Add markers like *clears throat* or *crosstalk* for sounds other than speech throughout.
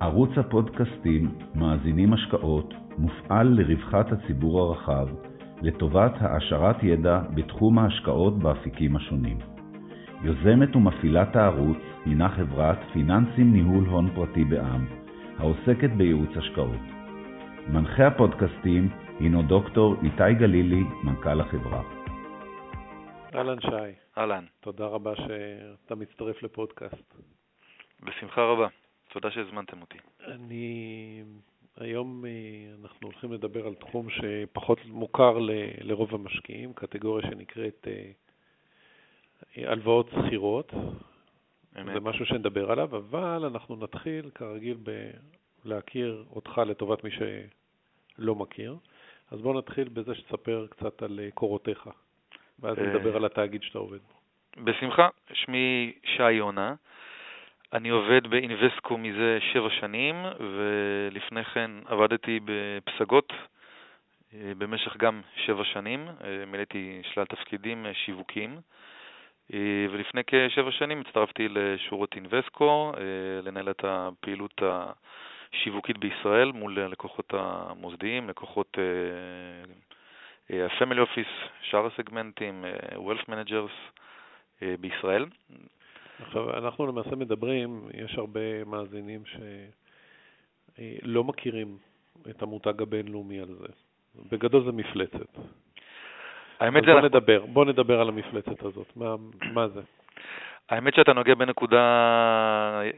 ערוץ הפודקאסטים מאזינים השקעות מופעל לרווחת הציבור הרחב, לטובת העשרת ידע בתחום ההשקעות באפיקים השונים. יוזמת ומפעילת הערוץ הינה חברת פיננסים ניהול הון פרטי בע"מ, העוסקת בייעוץ השקעות. מנחה הפודקאסטים הינו דוקטור איתי גלילי, מנכ"ל החברה. אהלן שי. אהלן. תודה רבה שאתה מצטרף לפודקאסט. בשמחה רבה. תודה שהזמנתם אותי. אני... היום אה, אנחנו הולכים לדבר על תחום שפחות מוכר ל... לרוב המשקיעים, קטגוריה שנקראת אה, הלוואות שכירות. זה משהו שנדבר עליו, אבל אנחנו נתחיל כרגיל בלהכיר אותך לטובת מי שלא מכיר. אז בואו נתחיל בזה שתספר קצת על אה, קורותיך, ואז נדבר על התאגיד שאתה עובד בו. בשמחה. שמי שי יונה. אני עובד באינבסקו מזה שבע שנים, ולפני כן עבדתי בפסגות אה, במשך גם שבע שנים, אה, מילאתי שלל תפקידים אה, שיווקיים, ולפני כשבע שנים הצטרפתי לשורות אינבסקו, לנהל את הפעילות השיווקית בישראל מול הלקוחות המוסדיים, לקוחות ה-Family Office, שאר הסגמנטים, Wealth Managers בישראל. עכשיו, אנחנו למעשה מדברים, יש הרבה מאזינים שלא מכירים את המותג הבינלאומי על זה. בגדול זה מפלצת. האמת זה... בוא אנחנו... נדבר, בוא נדבר על המפלצת הזאת, מה, מה זה? האמת שאתה נוגע בנקודה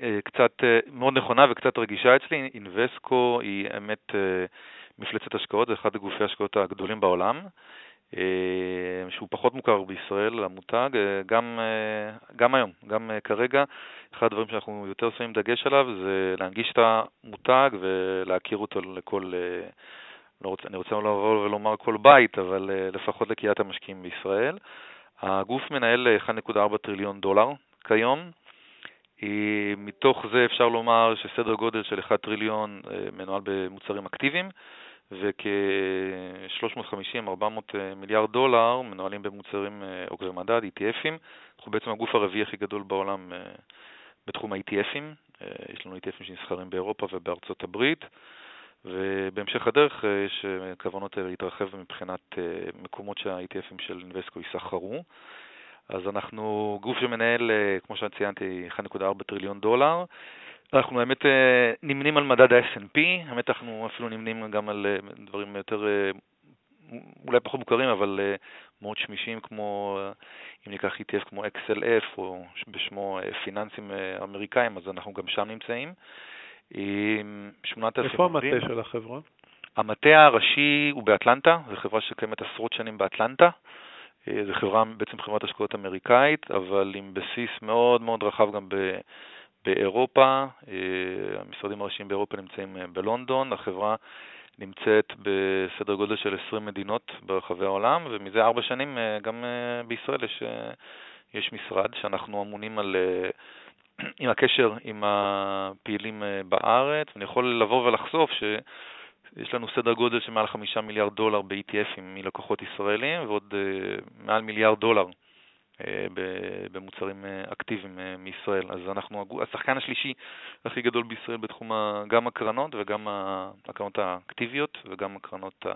אה, קצת אה, מאוד נכונה וקצת רגישה אצלי. אינבסקו היא האמת אה, מפלצת השקעות, זה אחד הגופי ההשקעות הגדולים בעולם. אה, שהוא פחות מוכר בישראל, המותג, אה, גם, אה, גם היום, גם כרגע. אחד הדברים שאנחנו יותר שמים דגש עליו זה להנגיש את המותג ולהכיר אותו לכל, לא רוצה, אני רוצה לבוא ולומר כל בית, אבל לפחות לקהילת המשקיעים בישראל. הגוף מנהל 1.4 טריליון דולר כיום. מתוך זה אפשר לומר שסדר גודל של 1 טריליון מנוהל במוצרים אקטיביים, וכ-350-400 אה, מיליארד דולר מנוהלים במוצרים עוקבי אה, מדד, ETFים. אנחנו בעצם הגוף הרביעי הכי גדול בעולם אה, בתחום ה-ETFים. יש לנו ETFים שנסחרים באירופה ובארצות הברית, ובהמשך הדרך יש כוונות להתרחב מבחינת מקומות שה-ETFים של אינבסקו יסחרו. אז אנחנו גוף שמנהל, כמו שציינתי, 1.4 טריליון דולר. אנחנו האמת אה, נמנים על מדד ה-S&P, האמת אנחנו אפילו נמנים גם על אה, דברים יותר, אה, אולי פחות מוכרים, אבל מאוד שמישים כמו, אם ניקח ETF כמו XLF, או בשמו פיננסים אמריקאים, אז אנחנו גם שם נמצאים. איפה המטה של החברה? המטה הראשי הוא באטלנטה, זו חברה שקיימת עשרות שנים באטלנטה. זו חברה, בעצם חברת השקעות אמריקאית, אבל עם בסיס מאוד מאוד רחב גם ב... באירופה, אה, המשרדים הראשיים באירופה נמצאים אה, בלונדון, החברה נמצאת בסדר גודל של 20 מדינות ברחבי העולם, ומזה ארבע שנים אה, גם בישראל יש, יש משרד שאנחנו אמונים על, עם הקשר עם הפעילים בארץ, ואני יכול לבוא ולחשוף שיש לנו סדר גודל של מעל חמישה מיליארד דולר ב-ETFים מלקוחות ישראלים, ועוד מעל מיליארד דולר אה, במוצרים אה, אקטיביים אה, מישראל. אז אנחנו השחקן השלישי הכי גדול בישראל בתחום גם הקרנות וגם הקרנות האקטיביות וגם הקרנות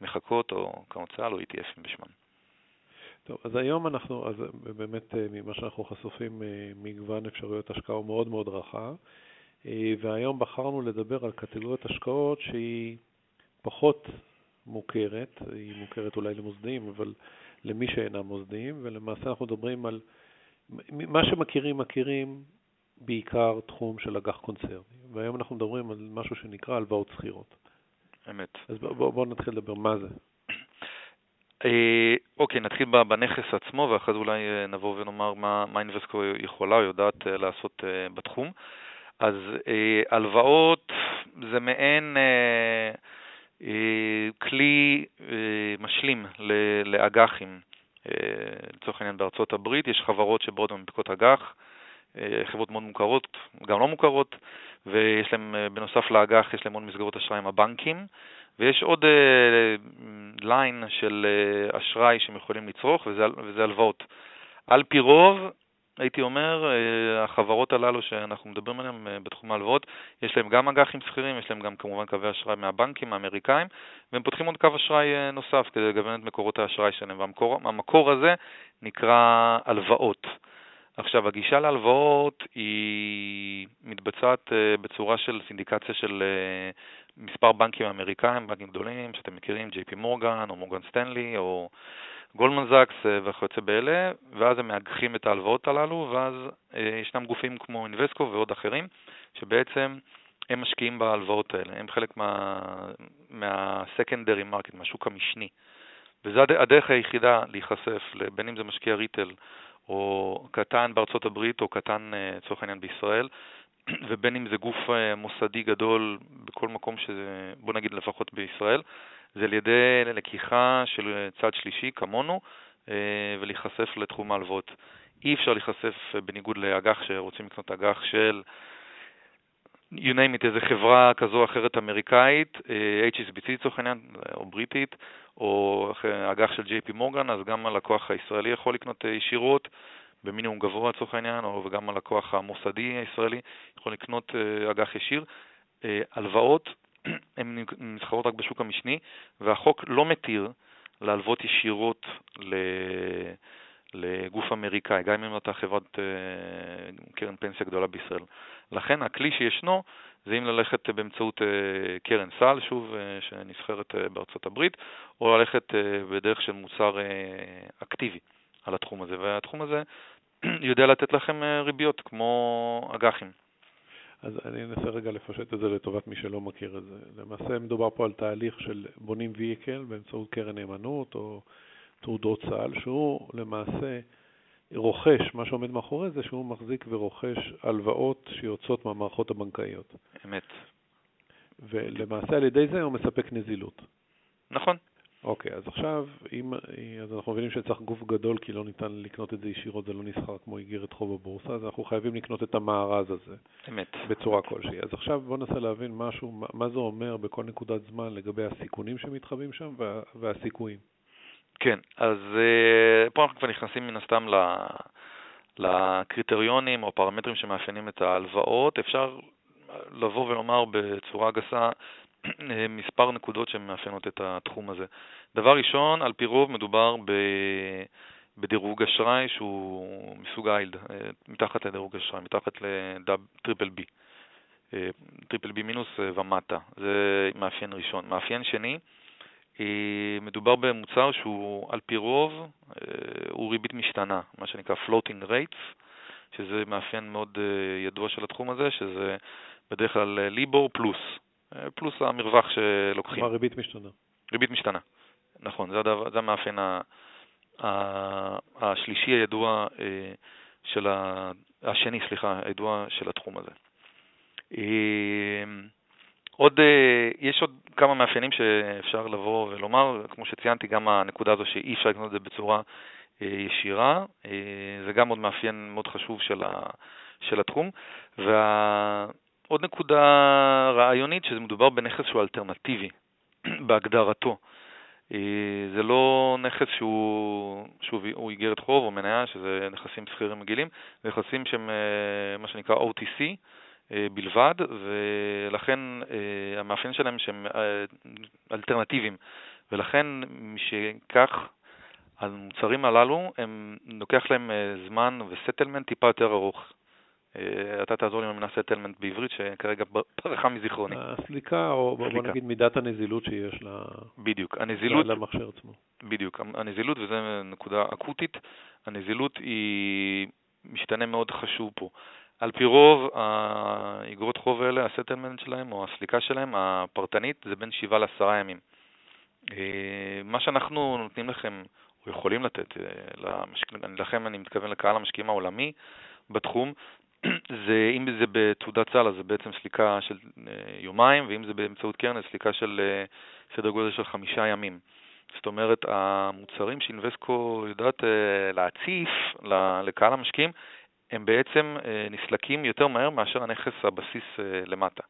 המחכות או קרנות צה"ל או ETFים בשמן. טוב, אז היום אנחנו, אז באמת ממה שאנחנו חשופים, מגוון אפשרויות השקעה הוא מאוד מאוד רחב, והיום בחרנו לדבר על קטגוריית השקעות שהיא פחות מוכרת, היא מוכרת אולי למוסדיים, אבל למי שאינם מוסדיים, ולמעשה אנחנו מדברים על, מה שמכירים, מכירים בעיקר תחום של אג"ח קונצרני, והיום אנחנו מדברים על משהו שנקרא הלוואות שכירות. אמת. אז בואו בוא נתחיל לדבר מה זה. אה, אוקיי, נתחיל בנכס עצמו, ואחרי זה אולי אה, נבוא ונאמר מה, מה אינבסקו יכולה או יודעת אה, לעשות בתחום. אז הלוואות זה מעין... אה, כלי אה, משלים לאג"חים. אה, לצורך העניין בארצות הברית יש חברות שבאות ומנפיקות אג"ח, חברות מאוד מוכרות, גם לא מוכרות, ויש להם, בנוסף לאג"ח, יש להם עוד מסגרות אשראי עם הבנקים, ויש עוד ליין של אשראי שהם יכולים לצרוך, וזה, וזה הלוואות. על פי רוב, הייתי אומר, אה, החברות הללו שאנחנו מדברים עליהן אה, בתחום ההלוואות, יש להם גם אג"חים שכירים, יש להם גם כמובן קווי אשראי מהבנקים האמריקאים, והם פותחים עוד קו אשראי אה, נוסף כדי לגוון את מקורות האשראי שלהם, והמקור הזה נקרא הלוואות. עכשיו, הגישה להלוואות היא מתבצעת בצורה של סינדיקציה של מספר בנקים אמריקאים, בנקים גדולים שאתם מכירים, ג'יי פי מורגן או מורגן סטנלי או גולדמן זקס אה, וכיוצא באלה, ואז הם מאגחים את ההלוואות הללו, ואז אה, ישנם גופים כמו אינבסקו ועוד אחרים, שבעצם הם משקיעים בהלוואות האלה, הם חלק מה market, מהשוק המשני. וזו הדרך היחידה להיחשף, בין אם זה משקיע ריטל או קטן בארצות הברית או קטן אה, לצורך העניין בישראל, ובין אם זה גוף מוסדי גדול בכל מקום שזה, בוא נגיד לפחות בישראל, זה על ידי לקיחה של צד שלישי כמונו אה, ולהיחשף לתחום ההלוואות. אי אפשר להיחשף אה, בניגוד לאג"ח שרוצים לקנות אג"ח של you name it, איזה חברה כזו או אחרת אמריקאית, אה, HSBC לצורך העניין, או בריטית, או אג"ח של JP מורגן, אז גם הלקוח הישראלי יכול לקנות ישירות, במינימום גבוה לצורך העניין, או וגם הלקוח המוסדי הישראלי יכול לקנות אג"ח ישיר. הלוואות *clears throat* הן נסחרות רק בשוק המשני, והחוק לא מתיר להלוות ישירות לגוף אמריקאי, גם אם אתה חברת אה, קרן פנסיה גדולה בישראל. לכן הכלי שישנו זה אם ללכת באמצעות אה, קרן סל, שוב, אה, שנסחרת בארצות הברית, או ללכת בדרך של מוצר אקטיבי על התחום הזה. והתחום הזה *clears throat* יודע לתת לכם ריביות כמו אג"חים. אז אני אנסה רגע לפשט את זה לטובת מי שלא מכיר את זה. למעשה מדובר פה על תהליך של בונים ויקל באמצעות קרן נאמנות או תעודות סל, שהוא למעשה רוכש, מה שעומד מאחורי זה שהוא מחזיק ורוכש הלוואות שיוצאות מהמערכות הבנקאיות. אמת. ולמעשה על ידי זה הוא מספק נזילות. נכון. אוקיי, אז עכשיו, אם, אז אנחנו מבינים שצריך גוף גדול כי לא ניתן לקנות את זה ישירות, זה לא נסחר כמו איגרת חוב בבורסה, אז אנחנו חייבים לקנות את המארז הזה. אמת. בצורה כלשהי. אז עכשיו בואו ננסה להבין משהו, מה, מה זה אומר בכל נקודת זמן לגבי הסיכונים שמתחבאים שם וה, והסיכויים. כן, אז אה, פה אנחנו כבר נכנסים מן הסתם לקריטריונים או פרמטרים שמאפיינים את ההלוואות. אפשר לבוא ולומר בצורה גסה מספר נקודות שמאפיינות את התחום הזה. דבר ראשון, על פי רוב מדובר ב... בדירוג אשראי שהוא מסוג high yield, אה, מתחת לדירוג אשראי, מתחת ל triple B, אה, triple B minus אה, ומטה, זה מאפיין ראשון. מאפיין שני, מדובר במוצר שהוא על פי רוב, הוא ריבית משתנה, מה שנקרא floating rates, שזה מאפיין מאוד ידוע של התחום הזה, שזה בדרך כלל ליבור פלוס, פלוס המרווח שלוקחים. כלומר ריבית משתנה. ריבית משתנה, נכון, זה, הדבר, זה המאפיין השלישי הידוע אה, של ה... השני, סליחה, הידוע של התחום הזה. אה, עוד, אה, יש עוד כמה מאפיינים שאפשר לבוא ולומר, כמו שציינתי, גם הנקודה הזו שאי אפשר לקנות את זה בצורה ישירה, זה גם עוד מאפיין מאוד חשוב של, ה, של התחום. וה... עוד נקודה רעיונית, שזה מדובר בנכס שהוא אלטרנטיבי *clears throat* בהגדרתו. אה, זה לא נכס שהוא, שהוא איגרת חוב או מניה, שזה נכסים שכירים רגילים, זה נכסים שהם אה, מה שנקרא OTC אה, בלבד, ולכן המאפיין שלהם שהם אלטרנטיביים. ולכן משכך המוצרים הללו, הם לוקח להם זמן ו settlement טיפה יותר ארוך. אה, אתה תעזור לי עם המילה settlement בעברית, שכרגע פרחה מזיכרוני. הסליקה, או בוא נגיד מידת הנזילות שיש לה... בדיוק, הנזילות... למכשיר עצמו. בדיוק, הנזילות, וזו נקודה אקוטית, הנזילות היא משתנה מאוד חשוב פה. על פי רוב, האגרות חוב האלה, ה settlement שלהם, או הסליקה שלהם, הפרטנית, זה בין 7 ל-10 ימים. אה, מה שאנחנו נותנים לכם, או יכולים לתת, אה, לכם אני מתכוון לקהל המשקיעים העולמי בתחום, *clears throat* זה, אם זה בתעודת סל, אז זה בעצם סליקה של אה, יומיים, ואם זה באמצעות קרן, זה סליקה של אה, סדר גודל של חמישה ימים. זאת אומרת, המוצרים שאינבסקו יודעת אה, להציף לקהל המשקיעים, הם בעצם נסלקים יותר מהר מאשר הנכס הבסיס למטה,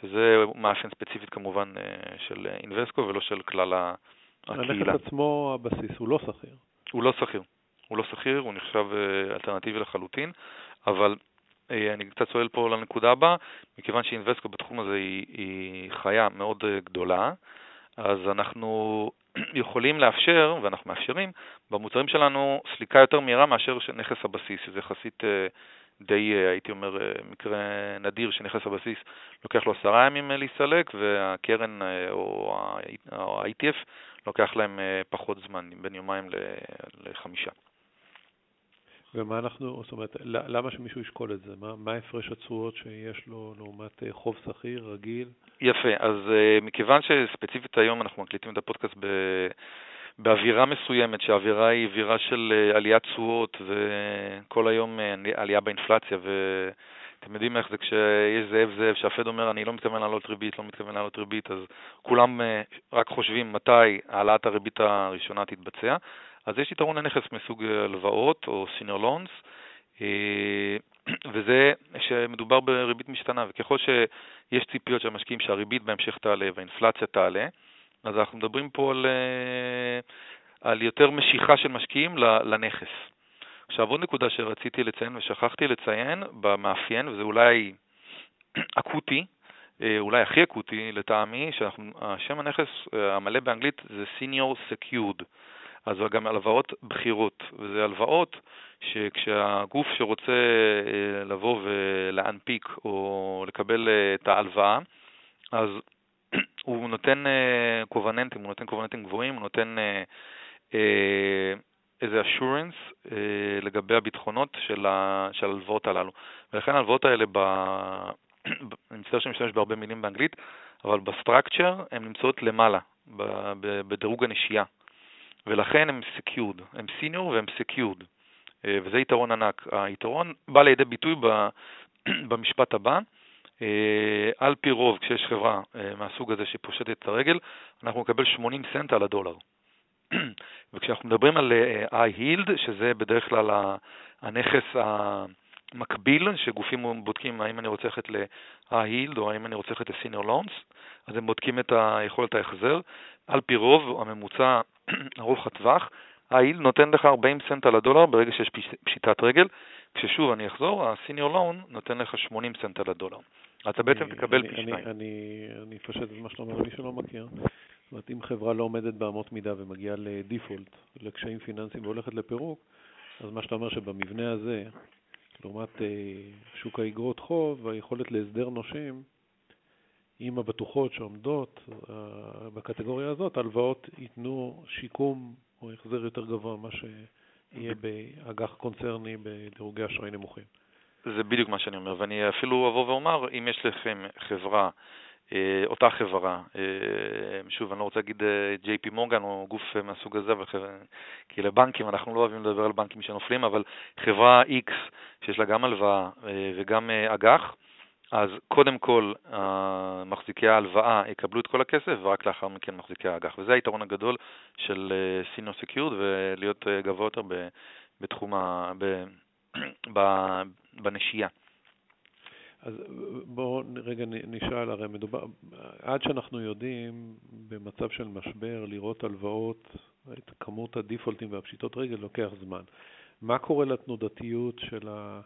שזה מאפיין ספציפית כמובן של אינבסקו ולא של כלל הקהילה. הנכס עצמו, הבסיס, הוא לא שכיר. הוא לא שכיר. הוא לא שכיר, הוא נחשב אלטרנטיבי לחלוטין, אבל אני קצת צועל פה לנקודה הבאה, מכיוון שאינבסקו בתחום הזה היא, היא חיה מאוד גדולה, אז אנחנו *clears throat* יכולים לאפשר, ואנחנו מאפשרים, במוצרים שלנו סליקה יותר מהירה מאשר נכס הבסיס, שזה יחסית די, אה, הייתי אומר, אה, מקרה נדיר שנכנס לבסיס, לוקח לו עשרה ימים אה, להסתלק, והקרן או ה-ITF לוקח להם פחות זמן, בין יומיים לחמישה. ומה אנחנו, זאת אומרת, למה שמישהו ישקול את זה? מה, מה הפרש התשואות שיש לו לעומת חוב שכיר רגיל? יפה, אז מכיוון שספציפית היום אנחנו מקליטים את הפודקאסט ב... באווירה מסוימת, שהאווירה היא אווירה של אה, עליית תשואות וכל היום אה, עלייה באינפלציה, ואתם יודעים איך זה כשיש זאב זאב, שהפד אומר אני לא מתכוון לעלות ריבית, לא מתכוון לעלות ריבית, אז כולם אה, רק חושבים מתי העלאת הריבית הראשונה תתבצע. אז יש יתרון לנכס מסוג הלוואות או סינר לונס, *clears throat* וזה שמדובר בריבית משתנה, וככל שיש ציפיות של המשקיעים שהריבית בהמשך תעלה והאינפלציה תעלה, אז אנחנו מדברים פה על, אה, על יותר משיכה של משקיעים לנכס. עכשיו עוד נקודה שרציתי לציין ושכחתי לציין במאפיין, וזה אולי *clears throat* אקוטי, אה, אולי הכי אקוטי לטעמי, שהשם הנכס אה, המלא באנגלית זה Senior Secured, אז זה גם הלוואות בחירות, וזה הלוואות שכשהגוף שרוצה לבוא ולהנפיק או לקבל את ההלוואה, אז *clears throat* הוא נותן קובננטים, הוא נותן קובננטים גבוהים, הוא נותן אה, אה, איזה אה, לגבי הביטחונות של ההלוואות הללו. ולכן ההלוואות האלה, ב... *clears throat* אני מצטער שאני משתמש בהרבה מילים באנגלית, אבל בסטרקצ'ר הן נמצאות למעלה, בדירוג הנשייה. ולכן הם secured, הם senior והם secured, וזה יתרון ענק. היתרון בא לידי ביטוי *clears throat* במשפט הבא, אה, על פי רוב, כשיש חברה אה, מהסוג הזה שפושטת את הרגל, אנחנו נקבל 80 סנט על הדולר. *clears throat* וכשאנחנו מדברים על אה, high-yield, שזה בדרך כלל הנכס המקביל, שגופים בודקים האם אני רוצה ללכת ל-high-yield או האם אני רוצה ללכת ל-senior loans, אז הם בודקים את יכולת ההחזר. על פי רוב, הממוצע *clears throat* ארוך הטווח, ה-yield נותן לך 40 סנט על הדולר ברגע שיש פשיטת רגל, כששוב, אני אחזור, ה-senior loan נותן לך 80 סנט על הדולר. אתה בעצם תקבל פי שניים. אני אפשט את מה שאתה אומר למי שלא מכיר. זאת אומרת, אם חברה לא עומדת באמות מידה ומגיעה לדיפולט, לקשיים פיננסיים והולכת לפירוק, אז מה שאתה אומר שבמבנה הזה, לעומת אה, שוק האגרות חוב והיכולת להסדר נושים, עם הבטוחות שעומדות אה, בקטגוריה הזאת, הלוואות ייתנו שיקום או החזר יותר גבוה ממה שיהיה באג"ח קונצרני בדירוגי אשראי נמוכים. זה בדיוק מה שאני אומר, ואני אפילו אבוא ואומר, אם יש לכם חברה, אה, אותה חברה, אה, שוב, אני לא רוצה להגיד JP Morgan או גוף מהסוג הזה, כי לבנקים, אנחנו לא אוהבים לדבר על בנקים שנופלים, אבל חברה X שיש לה גם הלוואה אה, וגם אג"ח, אז קודם כל מחזיקי ההלוואה יקבלו את כל הכסף, ורק לאחר מכן מחזיקי האג"ח. וזה היתרון הגדול של senior secured, ולהיות גבוה יותר בתחום ה... *clears throat* בנשייה. אז בואו רגע נשאל, הרי מדובר, עד שאנחנו יודעים במצב של משבר לראות הלוואות, את כמות הדיפולטים והפשיטות רגל לוקח זמן. מה קורה לתנודתיות של, ה,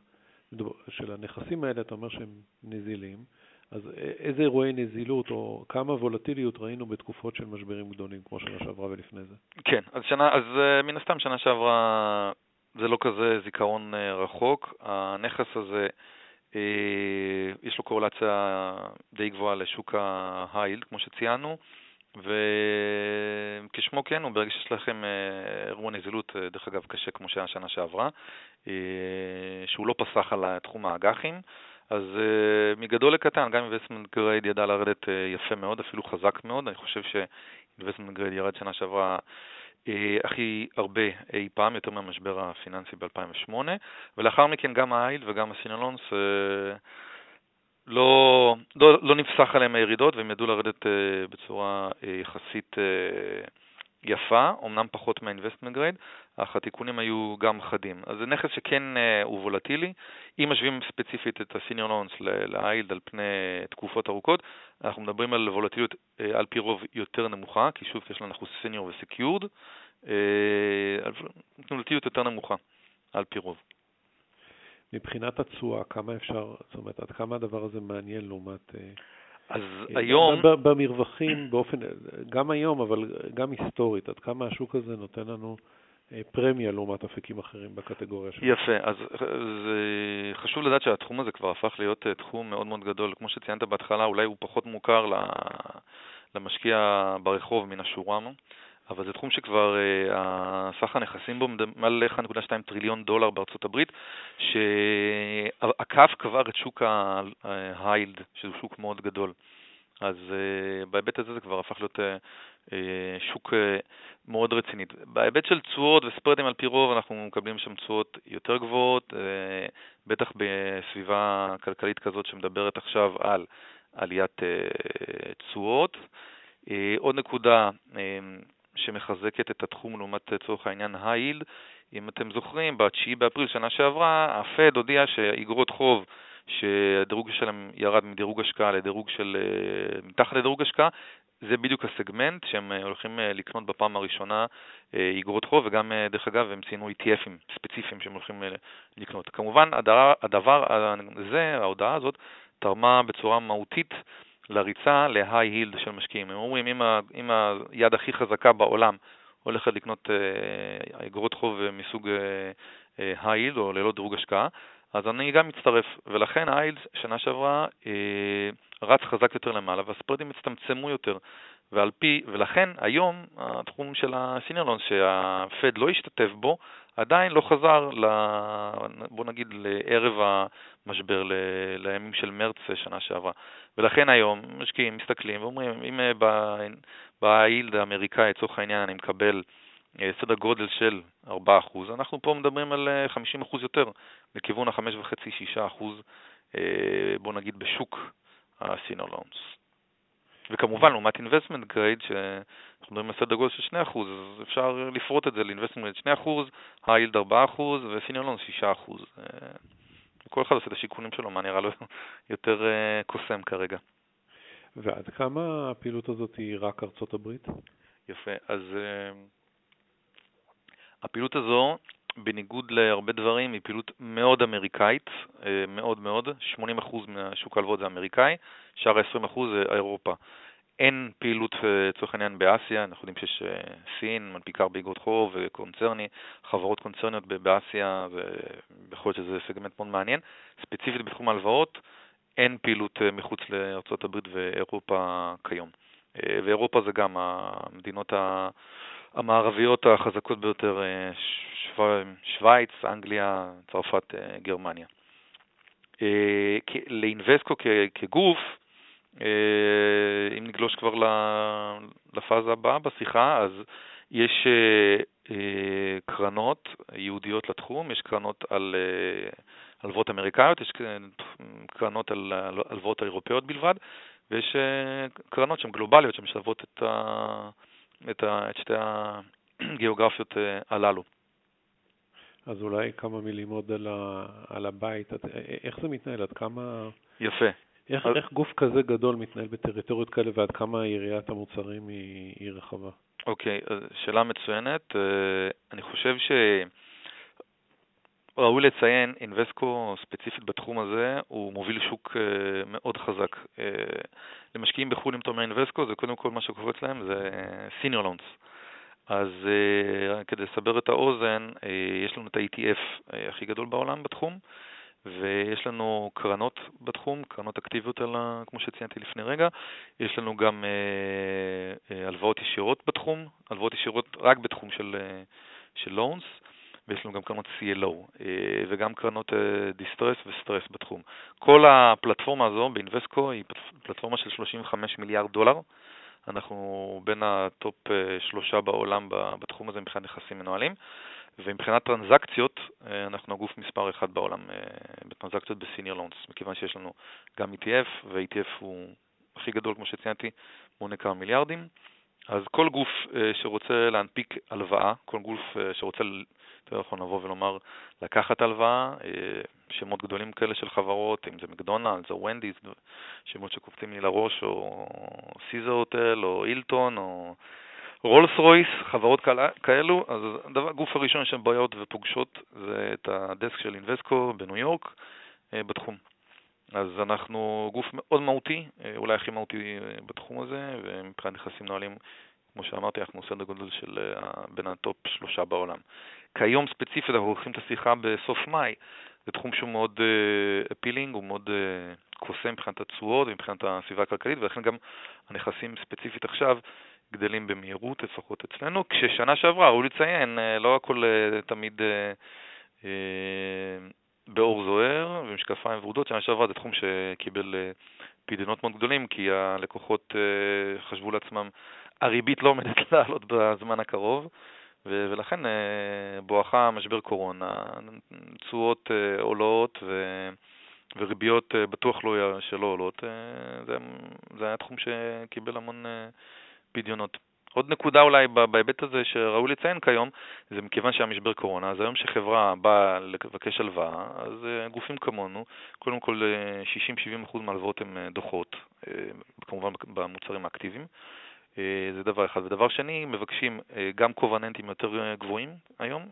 של הנכסים האלה? אתה אומר שהם נזילים, אז איזה אירועי נזילות או כמה וולטיליות ראינו בתקופות של משברים גדולים כמו שנה שעברה ולפני זה? כן, אז, שנה, אז אה, מן הסתם שנה שעברה זה לא כזה זיכרון אה, רחוק. הנכס הזה, אה, יש לו קורלציה די גבוהה לשוק ה high yield, כמו שציינו, וכשמו כן הוא, ברגע שיש לכם אה, אירוע נזילות, דרך אגב, קשה כמו שהיה שנה שעברה, שהוא לא פסח על תחום האג"חים, אז מגדול לקטן, גם investment grade ידע לרדת יפה מאוד, אפילו חזק מאוד, אני חושב ש investment grade ירד שנה שעברה אה, הכי הרבה אי פעם, יותר מהמשבר הפיננסי ב-2008, ולאחר מכן גם האייל וגם הסינלונס אה, לא, לא, לא נפסח עליהם הירידות והם ידעו לרדת אה, בצורה יחסית יפה, אמנם פחות מה-investment grade, אך התיקונים היו גם חדים. אז זה נכס שכן הוא וולטילי. אם משווים ספציפית את ה-senior loans ל-ILD על פני תקופות ארוכות, אנחנו מדברים על וולטיליות על פי רוב יותר נמוכה, כי שוב יש לנו senior ו-secured, תנודתיות יותר נמוכה, על פי רוב. מבחינת התשואה, כמה אפשר, זאת אומרת, עד כמה הדבר הזה מעניין לעומת... אז היום... במרווחים, באופן, גם היום, אבל גם היסטורית, עד כמה השוק הזה נותן לנו אה, פרמיה לעומת אפיקים אחרים בקטגוריה שלנו. יפה, אז זה חשוב לדעת שהתחום הזה כבר הפך להיות אה, תחום מאוד מאוד גדול. כמו שציינת בהתחלה, אולי הוא פחות מוכר למשקיע ברחוב מן השורה, אבל זה תחום שכבר אה, סך הנכסים בו מעל 1.2 טריליון דולר בארצות הברית, שהקף קבר את שוק ההיילד, שהוא שוק מאוד גדול. אז בהיבט הזה זה כבר הפך להיות אה, שוק אה, מאוד רציני. בהיבט של תשואות וספרדים על פי רוב, אנחנו מקבלים שם תשואות יותר גבוהות, אה, בטח בסביבה כלכלית כזאת שמדברת עכשיו על עליית תשואות. עוד נקודה שמחזקת את התחום לעומת צורך העניין ה-yield, אם אתם זוכרים, ב-9 באפריל שנה שעברה, הפד הודיע שאיגרות חוב שהדירוג שלהם ירד מדירוג השקעה לדירוג של מתחת לדירוג השקעה, זה בדיוק הסגמנט שהם אה, הולכים אה, לקנות בפעם הראשונה אה, איגרות חוב, וגם, דרך אגב, הם ציינו ETFים ספציפיים שהם הולכים לקנות. כמובן, הדבר הזה, ההודעה הזאת, תרמה בצורה מהותית לריצה ל-high yield של משקיעים. הם אומרים, אם, ה, אם היד הכי חזקה בעולם הולכת לקנות איגרות חוב מסוג high yield או ללא דירוג השקעה, אז אני גם מצטרף, ולכן האיילס שנה שעברה אה, רץ חזק יותר למעלה והספרדים הצטמצמו יותר, ועל פי, ולכן היום התחום של הסינרלונס שהפד לא השתתף בו, עדיין לא חזר, ל, בוא נגיד, לערב המשבר, ל, לימים של מרץ שנה שעברה. ולכן היום משקיעים מסתכלים ואומרים, אם באילד האמריקאי, לצורך העניין, אני מקבל אה, סדר גודל של 4%, אנחנו פה מדברים על 50% אה, יותר, לכיוון ה-5.5-6%, אה, בוא נגיד בשוק loans. וכמובן, לעומת investment grade, שאנחנו מדברים על סדר גודל של 2%, אז אפשר לפרוט את זה ל-investment grade 2%, high yield 4% ו-senior loans 6%. כל אחד עושה את השיקולים שלו, מה נראה לו *laughs* יותר קוסם כרגע. ועד כמה הפעילות הזאת היא רק ארצות הברית? יפה, אז הפעילות הזו, בניגוד להרבה דברים, היא פעילות מאוד אמריקאית, אה, מאוד מאוד, 80% מהשוק ההלוואות זה אמריקאי, שאר ה-20% זה אירופה. אין פעילות, אה, לצורך העניין, באסיה, אנחנו יודעים שיש אה, סין, מנפיקה הרבה איגרות חוב וקונצרני, חברות קונצרניות באסיה, ויכול להיות שזה סגמנט מאוד מעניין. ספציפית בתחום ההלוואות, אין פעילות מחוץ לארה"ב ואירופה כיום. ואירופה זה גם המדינות. המערביות החזקות ביותר, אה, שווייץ, אנגליה, צרפת, אה, גרמניה. אה, לאינבסקו כגוף, אם נגלוש כבר לפאזה הבאה בשיחה, אז יש קרנות ייעודיות לתחום, יש קרנות על הלוואות אמריקאיות, יש קרנות על הלוואות האירופאיות בלבד, ויש קרנות שהן גלובליות שמשלבות את ה... את, ה, את שתי הגיאוגרפיות אה, הללו. אז אולי כמה מילים עוד על, ה, על הבית, את, איך זה מתנהל, עד כמה... יפה. איך, אז... איך גוף כזה גדול מתנהל בטריטוריות כאלה ועד כמה יריית המוצרים היא, היא רחבה? אוקיי, שאלה מצוינת. אה, אני חושב ש... ראוי לציין, אינבסקו ספציפית בתחום הזה, הוא מוביל שוק אה, מאוד חזק. אה, למשקיעים בחו"ל, אם אתה אומר אינבסקו, זה קודם כל מה שקופץ להם, זה סיניור לונס. אז כדי לסבר את האוזן, יש לנו את ה-ETF הכי גדול בעולם בתחום, ויש לנו קרנות בתחום, קרנות אקטיביות, על ה, כמו שציינתי לפני רגע. יש לנו גם הלוואות ישירות בתחום, הלוואות ישירות רק בתחום של, של loans. ויש לנו גם קרנות CLO אה, וגם קרנות distress אה, וסטרס בתחום. כל הפלטפורמה הזו באינבסקו היא פלטפורמה של 35 מיליארד דולר. אנחנו בין ה top אה, שלושה בעולם בתחום הזה מבחינת נכסים מנוהלים, ומבחינת טרנזקציות, אנחנו הגוף מספר אחד בעולם בטרנזקציות בסיניור לונס, מכיוון שיש לנו גם ETF, ו-ETF הוא הכי גדול, כמו שציינתי, מונה כמה מיליארדים. אז כל גוף שרוצה להנפיק הלוואה, כל גוף שרוצה יותר נכון לבוא ולומר, לקחת הלוואה, אה, שמות גדולים כאלה של חברות, אם זה מקדונלדס או ונדיס, שמות שקופצים לי לראש, או סיזר הוטל, או אילטון, או רולס רויס, חברות כאלו, אז הדבר, הגוף הראשון שהן באות ופוגשות זה את ה desk של אינבסקו בניו יורק בתחום. אז אנחנו גוף מאוד מהותי, אולי הכי מהותי בתחום הזה, ומבחינת נכסים מנוהלים, כמו שאמרתי, אנחנו סדר גודל של בין ה top שלושה בעולם. כיום ספציפית אנחנו עורכים את השיחה בסוף מאי, זה תחום שהוא מאוד appealing, הוא מאוד קוסם מבחינת התשואות ומבחינת הסביבה הכלכלית, ולכן גם הנכסים ספציפית עכשיו גדלים במהירות, לפחות אצלנו, כששנה שעברה, ראוי לציין, אה, לא הכל אה, תמיד אה, באור זוהר ומשקפיים ורודות, שנה שעברה זה תחום שקיבל פדיונות מאוד גדולים, כי הלקוחות חשבו לעצמם, הריבית לא עומדת *laughs* לעלות בזמן הקרוב. ולכן בואכה משבר קורונה, תשואות עולות ו... וריביות בטוח לא שלא עולות, זה, זה היה תחום שקיבל המון פדיונות. עוד נקודה אולי בהיבט הזה שראוי לציין כיום, זה מכיוון שהיה משבר קורונה, אז היום שחברה באה לבקש הלוואה, אז אה, גופים כמונו, קודם כל 60-70% אה, מהלוואות הן אה, דוחות, כמובן במוצרים האקטיביים, זה דבר אחד. ודבר שני, מבקשים גם קובננטים יותר גבוהים היום,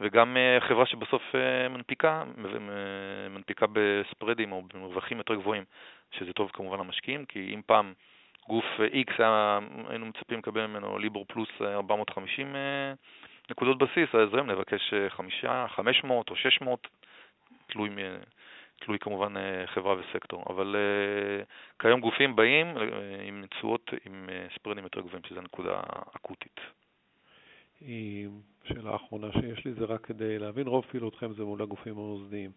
וגם חברה שבסוף מנפיקה, מנפיקה בספרדים או במרווחים יותר גבוהים, שזה טוב כמובן למשקיעים, כי אם פעם גוף X היינו מצפים לקבל ממנו ליבור פלוס 450 אה, נקודות בסיס, אז היום נבקש 5, אה, 500 או 600, תלוי, תלוי כמובן אה, חברה וסקטור. אבל כיום גופים באים עם תשואות עם ספרדים יותר גבוהים, שזו נקודה אקוטית. שאלה אחרונה שיש לי זה רק כדי להבין, רוב פעילותכם זה מול הגופים המוסדיים.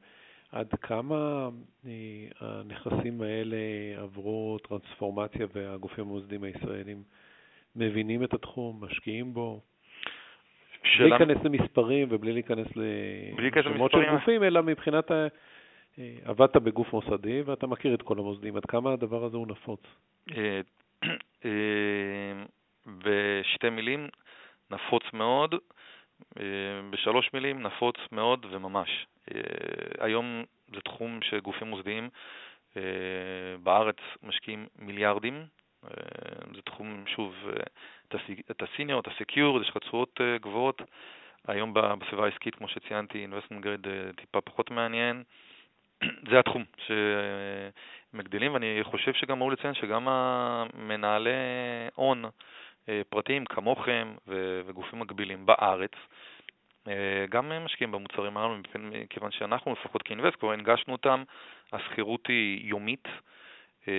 עד כמה אה, הנכסים האלה עברו טרנספורמציה והגופים המוסדיים הישראלים מבינים את התחום, משקיעים בו? בלי להיכנס למספרים ובלי להיכנס לשמות של גופים, אלא מבחינת, ה... אה, עבדת בגוף מוסדי ואתה מכיר את כל המוסדים, עד כמה הדבר הזה הוא נפוץ? אה, בשתי מילים, נפוץ מאוד, בשלוש מילים, נפוץ מאוד וממש. אה, היום זה תחום שגופים מוסדיים אה, בארץ משקיעים מיליארדים. אה, זה תחום, שוב, את הסיניור, את הסקיור, יש לך תשואות גבוהות. היום בסביבה העסקית, כמו שציינתי, investment grade טיפה פחות מעניין. *clears throat* זה התחום שמגדילים, ואני חושב שגם ראוי לציין שגם המנהלי הון פרטיים כמוכם וגופים מקבילים בארץ, אה, גם משקיעים במוצרים הללו, מכיוון שאנחנו לפחות כאינבסטקור הנגשנו אותם, השכירות היא יומית. אה,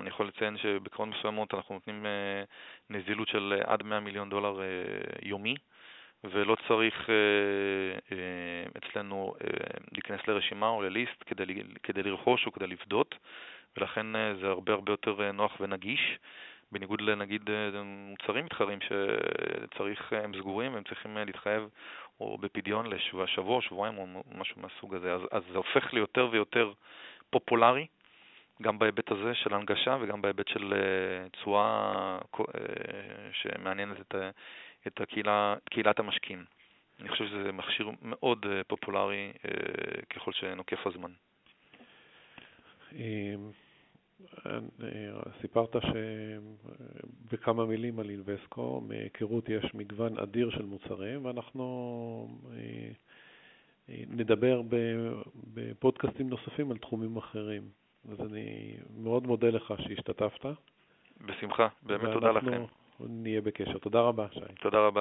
אני יכול לציין שבקרנות מסוימות אנחנו נותנים אה, נזילות של עד 100 מיליון דולר יומי, ולא צריך אצלנו להיכנס לרשימה או לליסט כדי, כדי לרכוש או כדי לפדות, ולכן זה הרבה הרבה יותר נוח ונגיש. בניגוד לנגיד אה, מוצרים מתחרים שצריך, הם סגורים והם צריכים אה, להתחייב או בפדיון לשבוע, שבוע, שבועיים או משהו מהסוג הזה. אז, אז זה הופך ליותר ויותר פופולרי, גם בהיבט הזה של הנגשה וגם בהיבט של אה, תשואה שמעניינת את, את הקהילה, קהילת המשקיעים. אני חושב שזה מכשיר מאוד פופולרי ככל שנוקף הזמן. סיפרת שבכמה מילים על אינבסקו, מהיכרות יש מגוון אדיר של מוצרים, ואנחנו אה, אה, נדבר בפודקאסטים נוספים על תחומים אחרים. אז אני מאוד מודה לך שהשתתפת. בשמחה, באמת תודה לכם. ואנחנו נהיה בקשר. תודה רבה, שי. תודה רבה.